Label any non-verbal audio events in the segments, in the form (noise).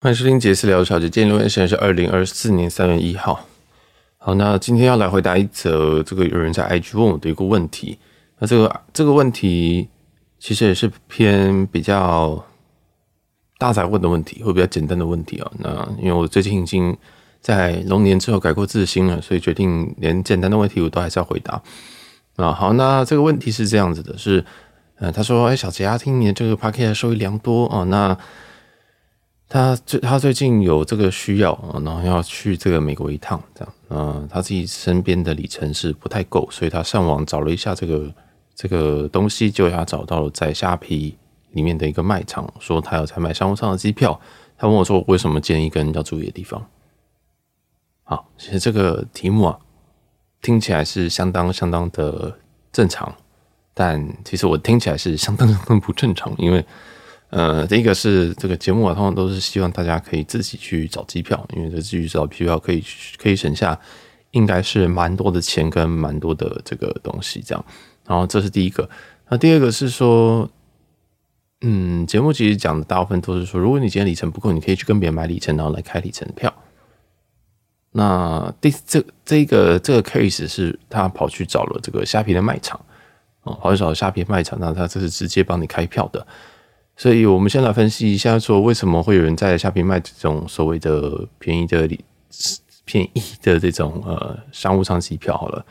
欢迎收听杰斯聊小姐，今天录音时间是二零二四年三月一号。好，那今天要来回答一则这个有人在 IG 问我的一个问题。那这个这个问题其实也是偏比较大哉问的问题，或比较简单的问题啊。那因为我最近已经在龙年之后改过自新了，所以决定连简单的问题我都还是要回答。啊，好，那这个问题是这样子的，是，呃，他说，哎，小杰啊，听你的这个 podcast 收益良多哦，那。他最他最近有这个需要，然后要去这个美国一趟，这样，嗯，他自己身边的里程是不太够，所以他上网找了一下这个这个东西，就他找到了在虾皮里面的一个卖场，说他有在买商务舱的机票。他问我说，为什么建议跟要注意的地方？好，其实这个题目啊，听起来是相当相当的正常，但其实我听起来是相当相当不正常，因为。呃，第一个是这个节目啊，通常都是希望大家可以自己去找机票，因为这自己找机票可以可以省下应该是蛮多的钱跟蛮多的这个东西这样。然后这是第一个，那第二个是说，嗯，节目其实讲的大部分都是说，如果你今天里程不够，你可以去跟别人买里程，然后来开里程票。那第这这个这个 case 是他跑去找了这个虾皮的卖场，哦，跑去找虾皮卖场，那他这是直接帮你开票的。所以，我们先来分析一下，说为什么会有人在虾皮卖这种所谓的便宜的、便宜的这种呃商务舱机票。好了，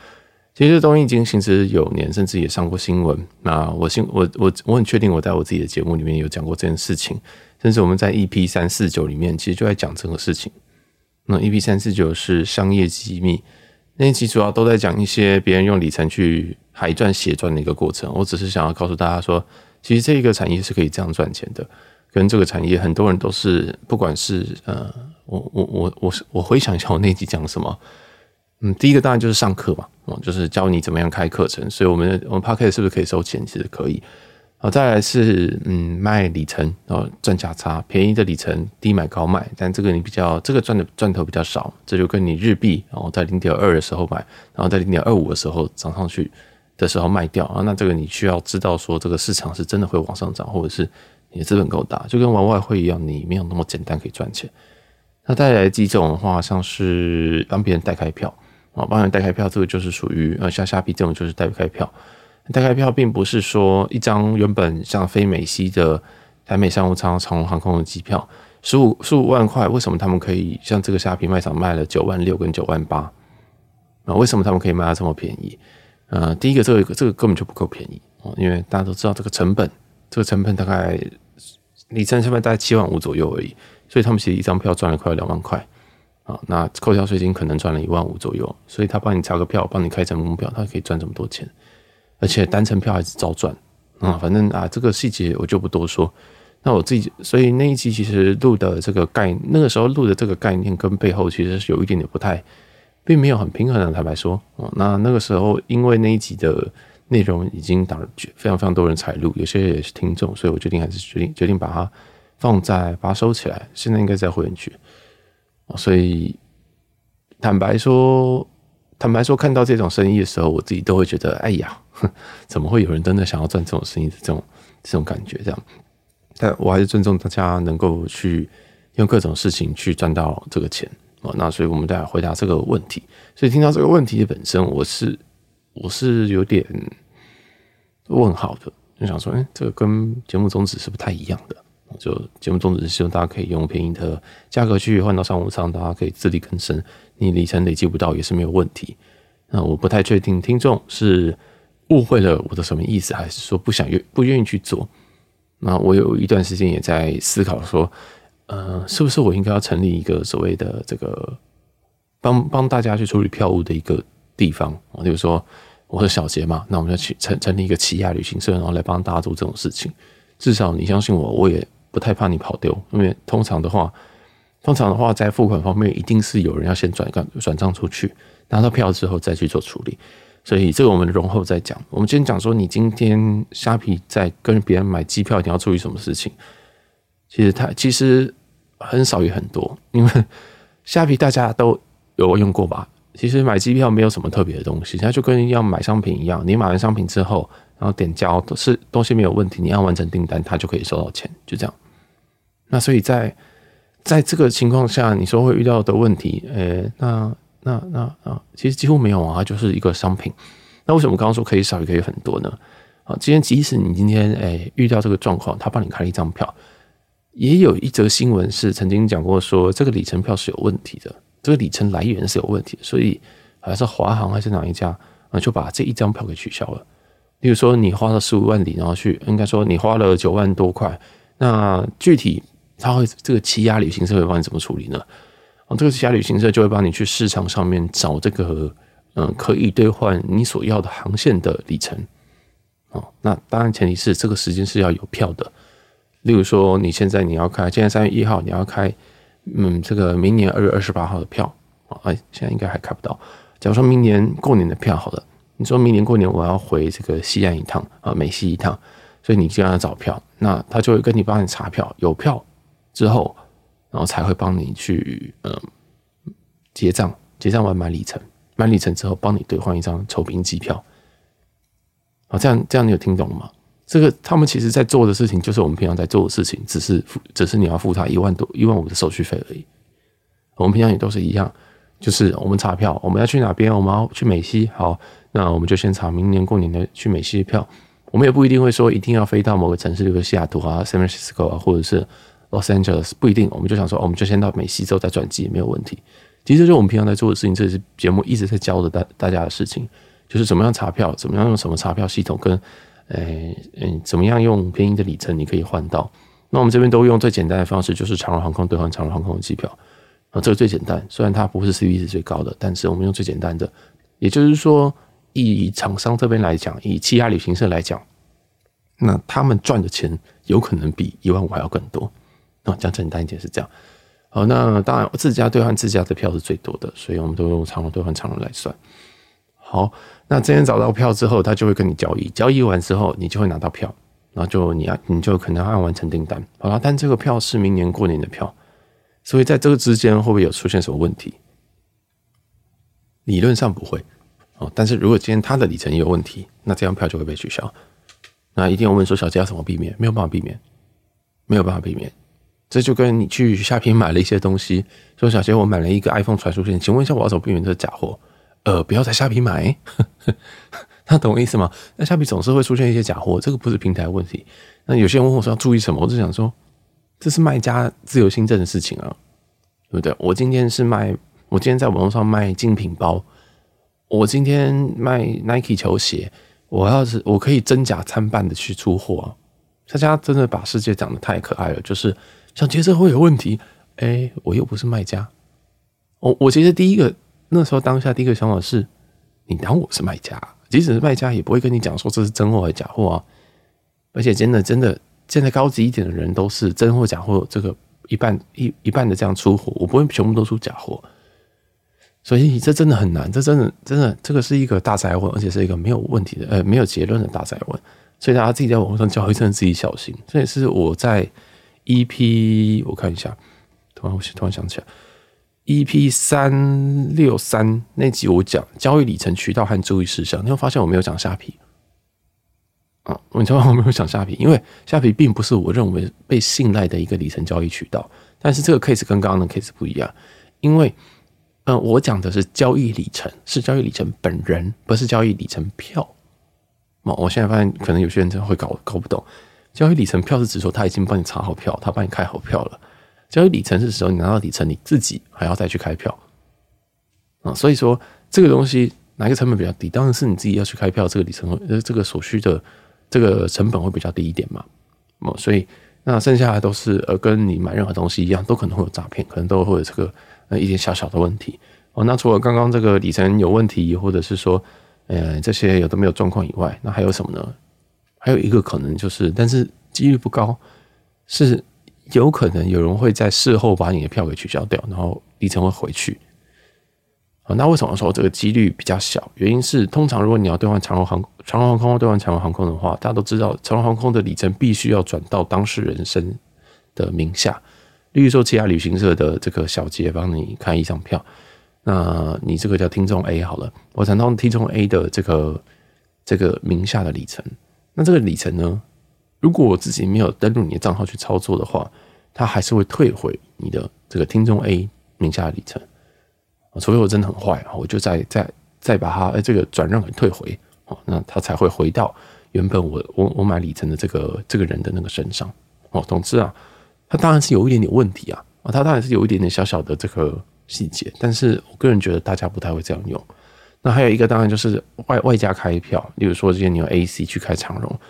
其实这东西已经行之有年，甚至也上过新闻。那我信我我我很确定，我在我自己的节目里面有讲过这件事情，甚至我们在 EP 三四九里面其实就在讲这个事情。那 EP 三四九是商业机密，那一期主要都在讲一些别人用里程去海赚血赚的一个过程。我只是想要告诉大家说。其实这一个产业是可以这样赚钱的，跟这个产业很多人都是，不管是呃，我我我我是我回想一下我那集讲什么，嗯，第一个当然就是上课嘛，哦，就是教你怎么样开课程，所以我们我们 Podcast 是不是可以收钱？其实可以，好，再来是嗯卖里程，然后赚价差，便宜的里程低买高卖，但这个你比较这个赚的赚头比较少，这就跟你日币，然后在零点二的时候买，然后在零点二五的时候涨上去。的时候卖掉啊，那这个你需要知道说这个市场是真的会往上涨，或者是你的资本够大，就跟玩外汇一样，你没有那么简单可以赚钱。那带来几种的话，像是帮别人代开票啊，帮人代开票，这个就是属于呃像虾皮这种就是代开票。代开票并不是说一张原本像飞美西的台美商务舱长荣航空的机票十五十五万块，为什么他们可以像这个虾皮卖场卖了九万六跟九万八啊？为什么他们可以卖到这么便宜？呃，第一个，这个这个根本就不够便宜哦，因为大家都知道这个成本，这个成本大概里程成本大概七万五左右而已，所以他们其实一张票赚了快两万块啊，那扣掉税金可能赚了一万五左右，所以他帮你查个票，帮你开成功票，他可以赚这么多钱，而且单程票还是照赚啊，反正啊这个细节我就不多说。那我自己，所以那一期其实录的这个概，那个时候录的这个概念跟背后其实是有一点点不太。并没有很平衡的，坦白说，哦，那那个时候因为那一集的内容已经打了非常非常多人采录，有些也是听众，所以我决定还是决定决定把它放在把它收起来，现在应该在会员区，所以坦白说，坦白说，看到这种生意的时候，我自己都会觉得，哎呀，(laughs) 怎么会有人真的想要赚这种生意的这种这种感觉？这样，但我还是尊重大家能够去用各种事情去赚到这个钱。哦，那所以我们再来回答这个问题。所以听到这个问题的本身，我是我是有点问号的，就想说，哎，这个跟节目宗旨是不太一样的。就节目宗旨是希望大家可以用便宜的价格去换到商务舱，大家可以自力更生，你里程累积不到也是没有问题。那我不太确定听众是误会了我的什么意思，还是说不想愿不愿意去做？那我有一段时间也在思考说。呃，是不是我应该要成立一个所谓的这个帮帮大家去处理票务的一个地方啊？比如说我是小杰嘛，那我们要去成成立一个起亚旅行社，然后来帮大家做这种事情。至少你相信我，我也不太怕你跑丢，因为通常的话，通常的话在付款方面一定是有人要先转账转账出去，拿到票之后再去做处理。所以这个我们容后再讲。我们今天讲说，你今天虾皮在跟别人买机票，你要注意什么事情？其实他其实。很少也很多，因为虾皮大家都有用过吧？其实买机票没有什么特别的东西，它就跟要买商品一样，你买完商品之后，然后点交都是东西没有问题，你按完成订单，它就可以收到钱，就这样。那所以在在这个情况下，你说会遇到的问题，诶、欸，那那那啊，其实几乎没有啊，就是一个商品。那为什么刚刚说可以少也可以很多呢？啊，今天即使你今天诶、遇到这个状况，他帮你开了一张票，也有一则新闻是曾经讲过说这个里程票是有问题的，这个里程来源是有问题的，所以好像是华航还是哪一家啊，就把这一张票给取消了。例如说你花了十五万里，然后去应该说你花了九万多块，那具体他会这个欺压旅行社会帮你怎么处理呢？啊，这个欺压旅行社就会帮你去市场上面找这个嗯可以兑换你所要的航线的里程。哦，那当然前提是这个时间是要有票的。例如说你现在你要开，现在三月一号你要开，嗯，这个明年二月二十八号的票啊，哎，现在应该还开不到。假如说明年过年的票好了。你说明年过年我要回这个西安一趟啊，美西一趟，所以你就要找票，那他就会跟你帮你查票，有票之后，然后才会帮你去嗯结账，结账完买里程，买里程之后帮你兑换一张酬宾机票。啊，这样这样你有听懂吗？这个他们其实在做的事情就是我们平常在做的事情，只是付只是你要付他一万多一万五的手续费而已。我们平常也都是一样，就是我们查票，我们要去哪边？我们要去美西，好。那我们就先查明年过年的去美西的票，我们也不一定会说一定要飞到某个城市，比如西雅图啊、San Francisco 啊，或者是 Los Angeles，不一定。我们就想说，我们就先到美西之后再转机，没有问题。其实就我们平常在做的事情，这是节目一直在教的大大家的事情，就是怎么样查票，怎么样用什么查票系统，跟诶嗯怎么样用便宜的里程你可以换到。那我们这边都用最简单的方式，就是长荣航空兑换长荣航空的机票啊，这个最简单。虽然它不是 CP 值最高的，但是我们用最简单的，也就是说。以厂商这边来讲，以其他旅行社来讲，那他们赚的钱有可能比一万五还要更多。那讲简单一点是这样。好，那当然自家兑换自家的票是最多的，所以我们都用长荣兑换长荣来算。好，那今天找到票之后，他就会跟你交易，交易完之后你就会拿到票，然后就你啊，你就可能按完成订单。好了，但这个票是明年过年的票，所以在这个之间会不会有出现什么问题？理论上不会。哦，但是如果今天他的里程有问题，那这张票就会被取消。那一定要问说，小姐要怎么避免？没有办法避免，没有办法避免。这就跟你去下平买了一些东西，说小姐我买了一个 iPhone 传输线，请问一下我要怎么避免这是假货？呃，不要在虾皮买，(laughs) 他懂我意思吗？那虾皮总是会出现一些假货，这个不是平台问题。那有些人问我说要注意什么，我就想说，这是卖家自由心证的事情啊，对不对？我今天是卖，我今天在网络上卖精品包。我今天卖 Nike 球鞋，我要是我可以真假参半的去出货啊！大家真的把世界讲得太可爱了，就是想觉得会有问题，哎、我又不是卖家。我我其实第一个那时候当下第一个想法是，你当我是卖家，即使是卖家也不会跟你讲说这是真货还是假货啊！而且真的真的，现在高级一点的人都是真货假货，这个一半一一半的这样出货，我不会全部都出假货。所以这真的很难，这真的真的这个是一个大灾问，而且是一个没有问题的，呃，没有结论的大灾问。所以大家自己在网络上交易，真的自己小心。这也是我在 EP 我看一下，突然我突然想起来，EP 三六三那集我讲交易里程渠道和注意事项，你会发现我没有讲虾皮啊，你知道我没有讲虾皮，因为虾皮并不是我认为被信赖的一个里程交易渠道。但是这个 case 跟刚刚的 case 不一样，因为。嗯，我讲的是交易里程，是交易里程本人，不是交易里程票。那我现在发现，可能有些人真的会搞搞不懂，交易里程票是指说他已经帮你查好票，他帮你开好票了。交易里程是时候你拿到里程，你自己还要再去开票。啊，所以说这个东西哪个成本比较低？当然是你自己要去开票，这个里程呃，这个所需的这个成本会比较低一点嘛。哦，所以那剩下的都是呃，跟你买任何东西一样，都可能会有诈骗，可能都会有这个。呃，一点小小的问题哦。那除了刚刚这个里程有问题，或者是说，呃，这些有的没有状况以外，那还有什么呢？还有一个可能就是，但是几率不高，是有可能有人会在事后把你的票给取消掉，然后里程会回去。啊，那为什么说这个几率比较小？原因是通常如果你要兑换长荣航长荣航空兑换长荣航空的话，大家都知道长荣航空的里程必须要转到当事人身的名下。例如说，其他旅行社的这个小姐帮你开一张票，那你这个叫听众 A 好了，我转到听众 A 的这个这个名下的里程，那这个里程呢，如果我自己没有登录你的账号去操作的话，他还是会退回你的这个听众 A 名下的里程，除非我真的很坏啊，我就再再再把它哎这个转让给退回哦，那他才会回到原本我我我买里程的这个这个人的那个身上哦。总之啊，他当然是有一点点问题啊啊，他当然是有一点点小小的这个细节，但是我个人觉得大家不太会这样用。那还有一个当然就是外外加开票，例如说今天你用 AC 去开长荣。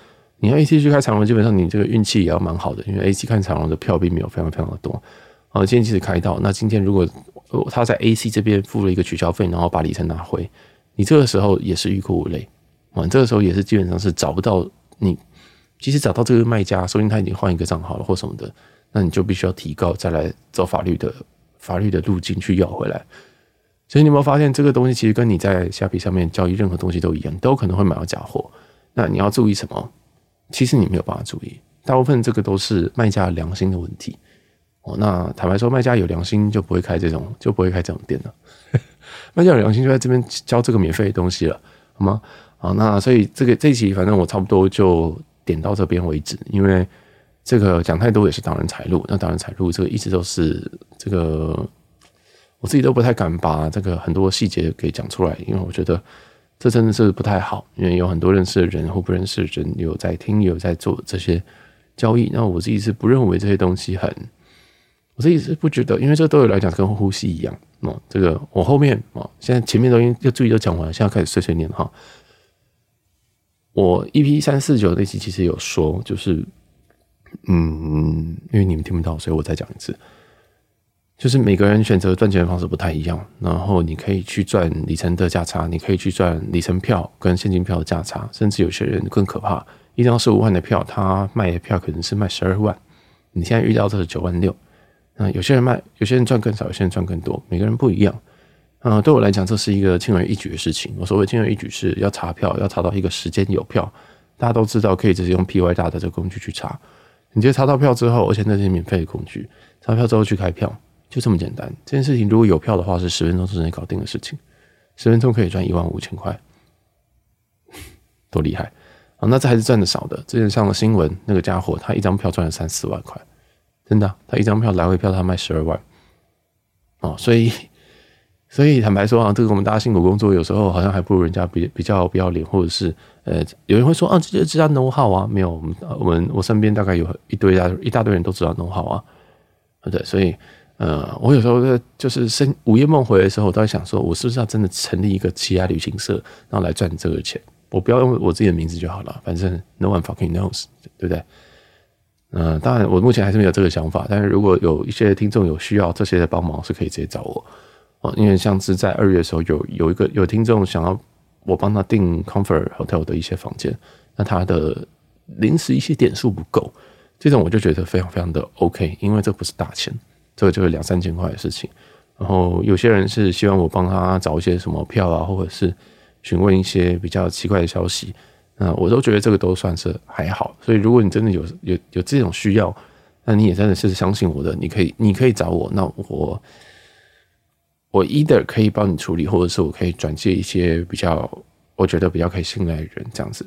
你要 AC 去开长荣，基本上你这个运气也要蛮好的，因为 AC 看长荣的票并没有非常非常的多。啊，今天即使开到，那今天如果他在 AC 这边付了一个取消费，然后把里程拿回，你这个时候也是欲哭无泪啊，这个时候也是基本上是找不到你，即使找到这个卖家，说不定他已经换一个账号了或什么的，那你就必须要提高，再来走法律的法律的路径去要回来。所以你有没有发现，这个东西其实跟你在虾皮上面交易任何东西都一样，都可能会买到假货。那你要注意什么？其实你没有办法注意，大部分这个都是卖家良心的问题哦。那坦白说，卖家有良心就不会开这种，就不会开这种店了。(laughs) 卖家有良心就在这边交这个免费的东西了，好吗？好，那所以这个这一期反正我差不多就点到这边为止，因为这个讲太多也是挡人财路。那挡人财路这个一直都是这个，我自己都不太敢把这个很多细节给讲出来，因为我觉得。这真的是不太好，因为有很多认识的人或不认识的人有在听，有在做这些交易。那我自己是不认为这些东西很，我自己是不觉得，因为这对我来讲跟呼吸一样。哦，这个我后面哦，现在前面都已经要注意都讲完了，现在开始碎碎念哈。我 EP 三四九那期其实有说，就是嗯，因为你们听不到，所以我再讲一次。就是每个人选择赚钱的方式不太一样，然后你可以去赚里程的价差，你可以去赚里程票跟现金票的价差，甚至有些人更可怕，一张十五万的票，他卖的票可能是卖十二万，你现在遇到这是九万六，那有些人卖，有些人赚更少，有些人赚更多，每个人不一样。嗯，对我来讲，这是一个轻而易举的事情。我所谓轻而易举，是要查票，要查到一个时间有票，大家都知道可以直接用 P Y 大的这个工具去查，你直接查到票之后，而且那是免费的工具，查票之后去开票。就这么简单，这件事情如果有票的话，是十分钟之内搞定的事情，十分钟可以赚一万五千块，多厉害啊！那这还是赚的少的。之前上了新闻，那个家伙他一张票赚了三四万块，真的，他一张票来回票他卖十二万，哦，所以所以坦白说啊，这个我们大家辛苦工作，有时候好像还不如人家比比较不要脸，或者是呃，有人会说啊，这这家 know how 啊，没有，我们我们我身边大概有一堆大一大堆人都知道 know how 啊，对，所以。呃，我有时候就是深午夜梦回的时候，我都在想说，我是不是要真的成立一个其他旅行社，然后来赚这个钱？我不要用我自己的名字就好了，反正 no one fucking knows，对不对？嗯、当然，我目前还是没有这个想法。但是如果有一些听众有需要这些的帮忙，是可以直接找我哦。因为像是在二月的时候，有有一个有听众想要我帮他订 Comfort Hotel 的一些房间，那他的临时一些点数不够，这种我就觉得非常非常的 OK，因为这不是大钱。这个就是两三千块的事情，然后有些人是希望我帮他找一些什么票啊，或者是询问一些比较奇怪的消息，那我都觉得这个都算是还好。所以如果你真的有有有这种需要，那你也真的是相信我的，你可以你可以找我，那我我 either 可以帮你处理，或者是我可以转介一些比较我觉得比较可以信赖的人这样子。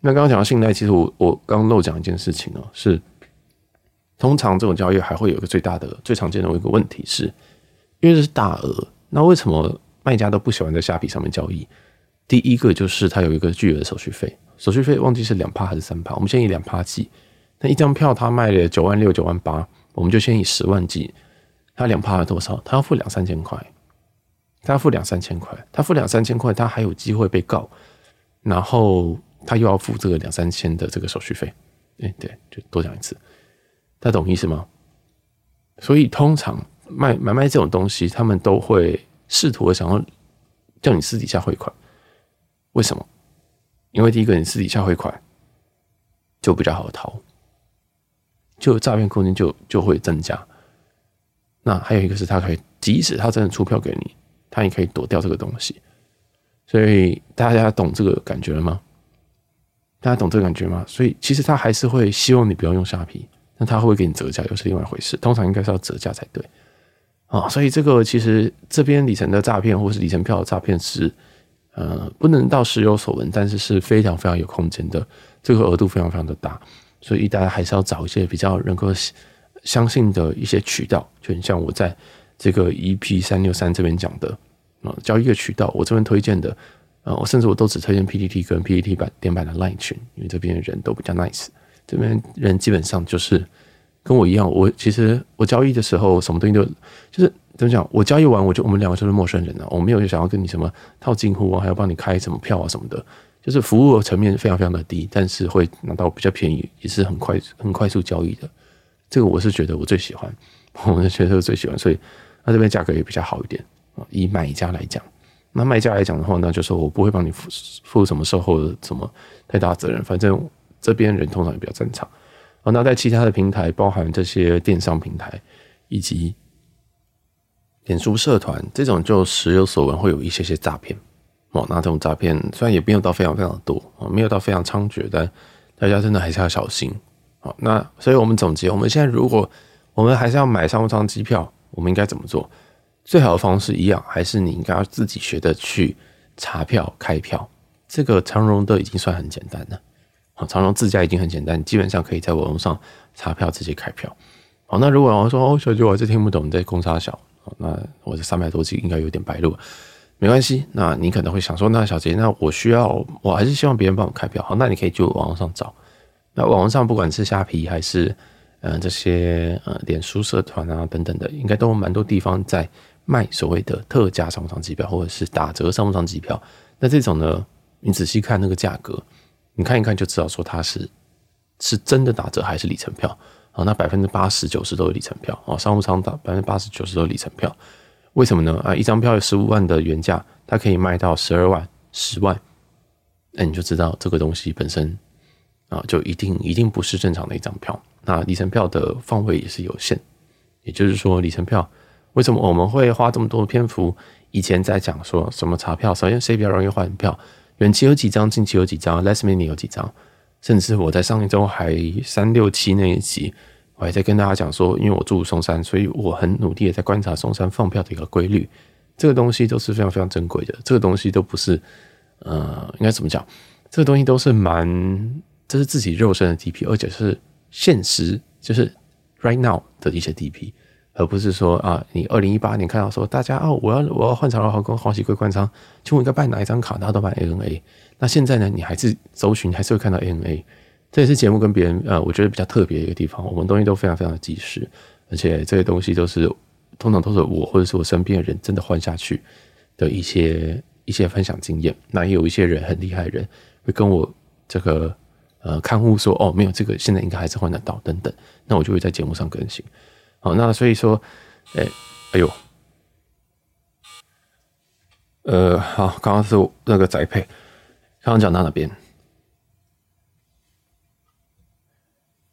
那刚刚讲到信赖，其实我我刚漏讲一件事情哦，是。通常这种交易还会有一个最大的、最常见的一个问题是，因为这是大额，那为什么卖家都不喜欢在虾皮上面交易？第一个就是它有一个巨额的手续费，手续费忘记是两趴还是三趴，我们先以两趴计。那一张票他卖了九万六、九万八，我们就先以十万计，他两趴了多少？他要付两三千块，他要付两三千块，他付两三千块，他还有机会被告，然后他又要付这个两三千的这个手续费。哎，对，就多讲一次。他懂意思吗？所以通常卖买卖这种东西，他们都会试图的想要叫你私底下汇款。为什么？因为第一个，你私底下汇款就比较好逃，就诈骗空间就就会增加。那还有一个是，他可以即使他真的出票给你，他也可以躲掉这个东西。所以大家懂这个感觉了吗？大家懂这个感觉吗？所以其实他还是会希望你不要用虾皮。那他会不会给你折价，又是另外一回事。通常应该是要折价才对啊，所以这个其实这边里程的诈骗或是里程票的诈骗是，呃，不能到时有所闻，但是是非常非常有空间的，这个额度非常非常的大，所以大家还是要找一些比较能够相信的一些渠道，就很像我在这个 EP 三六三这边讲的啊，交易的渠道，我这边推荐的啊，我甚至我都只推荐 PTT 跟 PTT 版点版的 Line 群，因为这边的人都比较 nice，这边人基本上就是跟我一样，我其实我交易的时候什么东西都就是怎么讲，我交易完我就我们两个就是陌生人了，我没有想要跟你什么套近乎啊，还要帮你开什么票啊什么的。就是服务层面非常非常的低，但是会拿到比较便宜，也是很快很快速交易的。这个我是觉得我最喜欢，我是觉得最喜欢，所以那这边价格也比较好一点啊。以买家来讲，那卖家来讲的话，那就是我不会帮你付付什么售后的什么太大责任，反正这边人通常也比较正常。啊，那在其他的平台，包含这些电商平台以及脸书社团这种，就时有所闻会有一些些诈骗。哦，那这种诈骗虽然也没有到非常非常多啊，没有到非常猖獗，但大家真的还是要小心。好，那所以我们总结，我们现在如果我们还是要买商务舱机票，我们应该怎么做？最好的方式一样，还是你应该要自己学的去查票、开票。这个长荣的已经算很简单了。好，长荣自驾已经很简单，基本上可以在网络上查票直接开票。好，那如果我说哦，小姐，我还是听不懂你在公差小，那我这三百多集应该有点白录。没关系，那你可能会想说，那小杰，那我需要，我还是希望别人帮我开票。好，那你可以就网络上找。那网络上不管是虾皮还是呃这些呃脸书社团啊等等的，应该都蛮多地方在卖所谓的特价商务舱机票，或者是打折商务舱机票。那这种呢，你仔细看那个价格，你看一看就知道说它是是真的打折还是里程票。啊，那百分之八十九十都是里程票啊，商务舱打百分之八十九十都是里程票。为什么呢？啊，一张票有十五万的原价，它可以卖到十二万、十万，那你就知道这个东西本身啊，就一定一定不是正常的一张票。那里程票的放位也是有限，也就是说，里程票为什么我们会花这么多篇幅？以前在讲说什么查票，首先谁比较容易换票？远期有几张，近期有几张，last minute 有几张，甚至是我在上一周还三六七那一集。我还在跟大家讲说，因为我住松山，所以我很努力的在观察松山放票的一个规律。这个东西都是非常非常珍贵的，这个东西都不是，呃，应该怎么讲？这个东西都是蛮，这是自己肉身的 DP，而且是现实，就是 right now 的一些 DP，而不是说啊，你二零一八年看到说大家哦，我要我要换长荣航空、华西归关仓，请问应该办哪一张卡？大家都办 ANA，那现在呢，你还是搜寻，还是会看到 ANA。这也是节目跟别人呃，我觉得比较特别的一个地方。我们东西都非常非常的及时，而且这些东西都是通常都是我或者是我身边的人真的换下去的一些一些分享经验。那也有一些人很厉害的人会跟我这个呃看护说哦，没有这个现在应该还是换得到等等。那我就会在节目上更新。好，那所以说，哎哎呦，呃，好，刚刚是那个宅配，刚刚讲到哪边？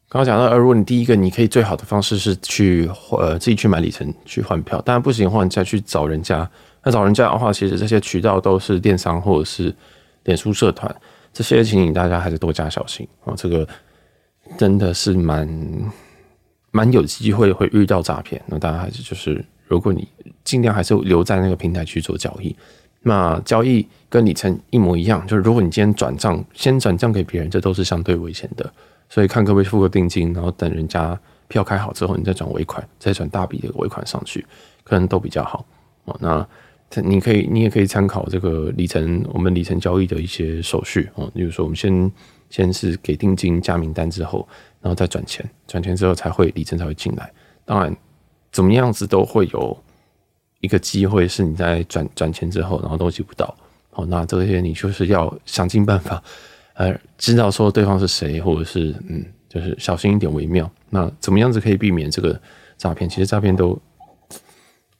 刚刚讲到，呃，如果你第一个，你可以最好的方式是去呃自己去买里程去换票，当然不行的话，你再去找人家。那找人家的话，其实这些渠道都是电商或者是脸书社团，这些请大家还是多加小心啊。这个真的是蛮蛮有机会会遇到诈骗。那当然还是就是，如果你尽量还是留在那个平台去做交易，那交易跟里程一模一样，就是如果你今天转账先转账给别人，这都是相对危险的。所以看可不可以付个定金，然后等人家票开好之后，你再转尾款，再转大笔的尾款上去，可能都比较好哦。那你可以，你也可以参考这个里程，我们里程交易的一些手续哦。例如说，我们先先是给定金加名单之后，然后再转钱，转钱之后才会里程才会进来。当然，怎么样子都会有一个机会是你在转转钱之后，然后都寄不到好。那这些你就是要想尽办法。呃，知道说对方是谁，或者是嗯，就是小心一点为妙。那怎么样子可以避免这个诈骗？其实诈骗都，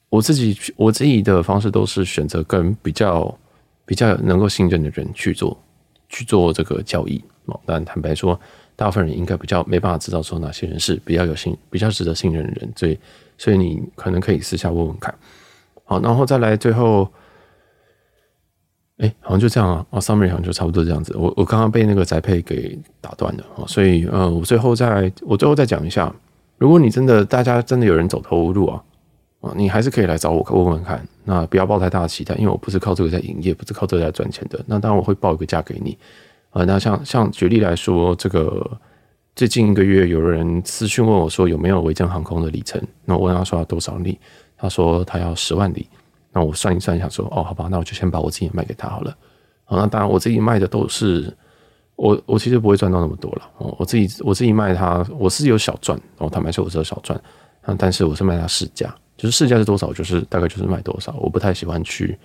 我自己我自己的方式都是选择跟比较比较能够信任的人去做去做这个交易。但坦白说，大部分人应该比较没办法知道说哪些人是比较有信、比较值得信任的人。所以，所以你可能可以私下问问看。好，然后再来最后。哎、好像就这样啊，哦，summary 好像就差不多这样子。我我刚刚被那个宅配给打断了啊，所以呃，我最后再我最后再讲一下，如果你真的大家真的有人走投无路啊，啊，你还是可以来找我问问看。那不要抱太大的期待，因为我不是靠这个在营业，不是靠这个在赚钱的。那当然我会报一个价给你啊。那像像举例来说，这个最近一个月有人私讯问我说有没有维珍航空的里程，那我问他说要多少里，他说他要十万里，那我算一算想说哦，好吧，那我就先把我自己卖给他好了。好，那当然我自己卖的都是我我其实不会赚到那么多了哦，我自己我自己卖他我是有小赚哦，坦白说我是有小赚，但是我是卖他市价，就是市价是多少，就是大概就是卖多少，我不太喜欢去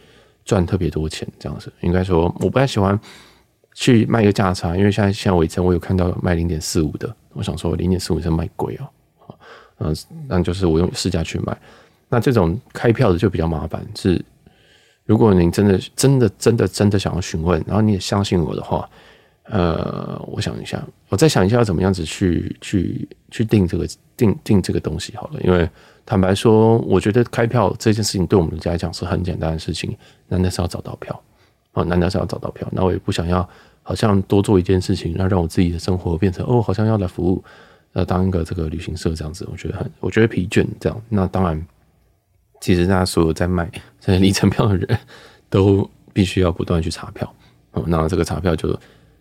赚特别多钱这样子，应该说我不太喜欢去卖一个价差，因为现在像维珍我有看到卖零点四五的，我想说零点四五是卖贵哦，嗯，那就是我用市价去卖，那这种开票的就比较麻烦是。如果你真的、真的、真的、真的想要询问，然后你也相信我的话，呃，我想一下，我再想一下要怎么样子去、去、去定这个、定定这个东西好了。因为坦白说，我觉得开票这件事情对我们家来讲是很简单的事情，难的是要找到票啊，难的是要找到票。那我也不想要好像多做一件事情，然后让我自己的生活变成哦，好像要来服务，呃，当一个这个旅行社这样子，我觉得很，我觉得疲倦这样。那当然。其实，大家所有在卖这些里程票的人都必须要不断去查票哦。那这个查票就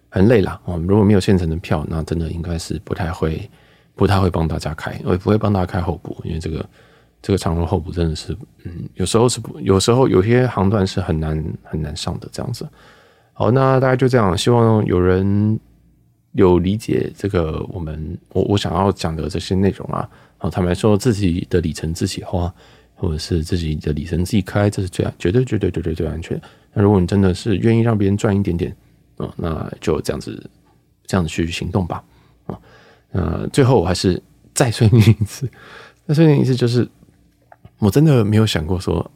很累了哦。如果没有现成的票，那真的应该是不太会、不太会帮大家开，我也不会帮大家开候补，因为这个这个长荣候补真的是，嗯，有时候是不，有时候有些航段是很难很难上的这样子。好，那大概就这样，希望有人有理解这个我们我我想要讲的这些内容啊。好，坦白说自己的里程自己花。或者是自己的里程自己开，这是最安，绝对绝对绝对最安全。那如果你真的是愿意让别人赚一点点啊，那就这样子这样子去行动吧啊。呃，最后我还是 (laughs) 再说你一次，再说你一次，就是我真的没有想过说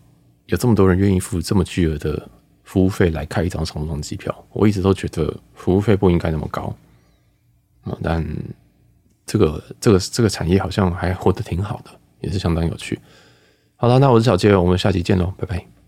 有这么多人愿意付这么巨额的服务费来开一张长荣机票。我一直都觉得服务费不应该那么高啊，但这个这个这个产业好像还活得挺好的，也是相当有趣。好了，那我是小杰，我们下期见喽，拜拜。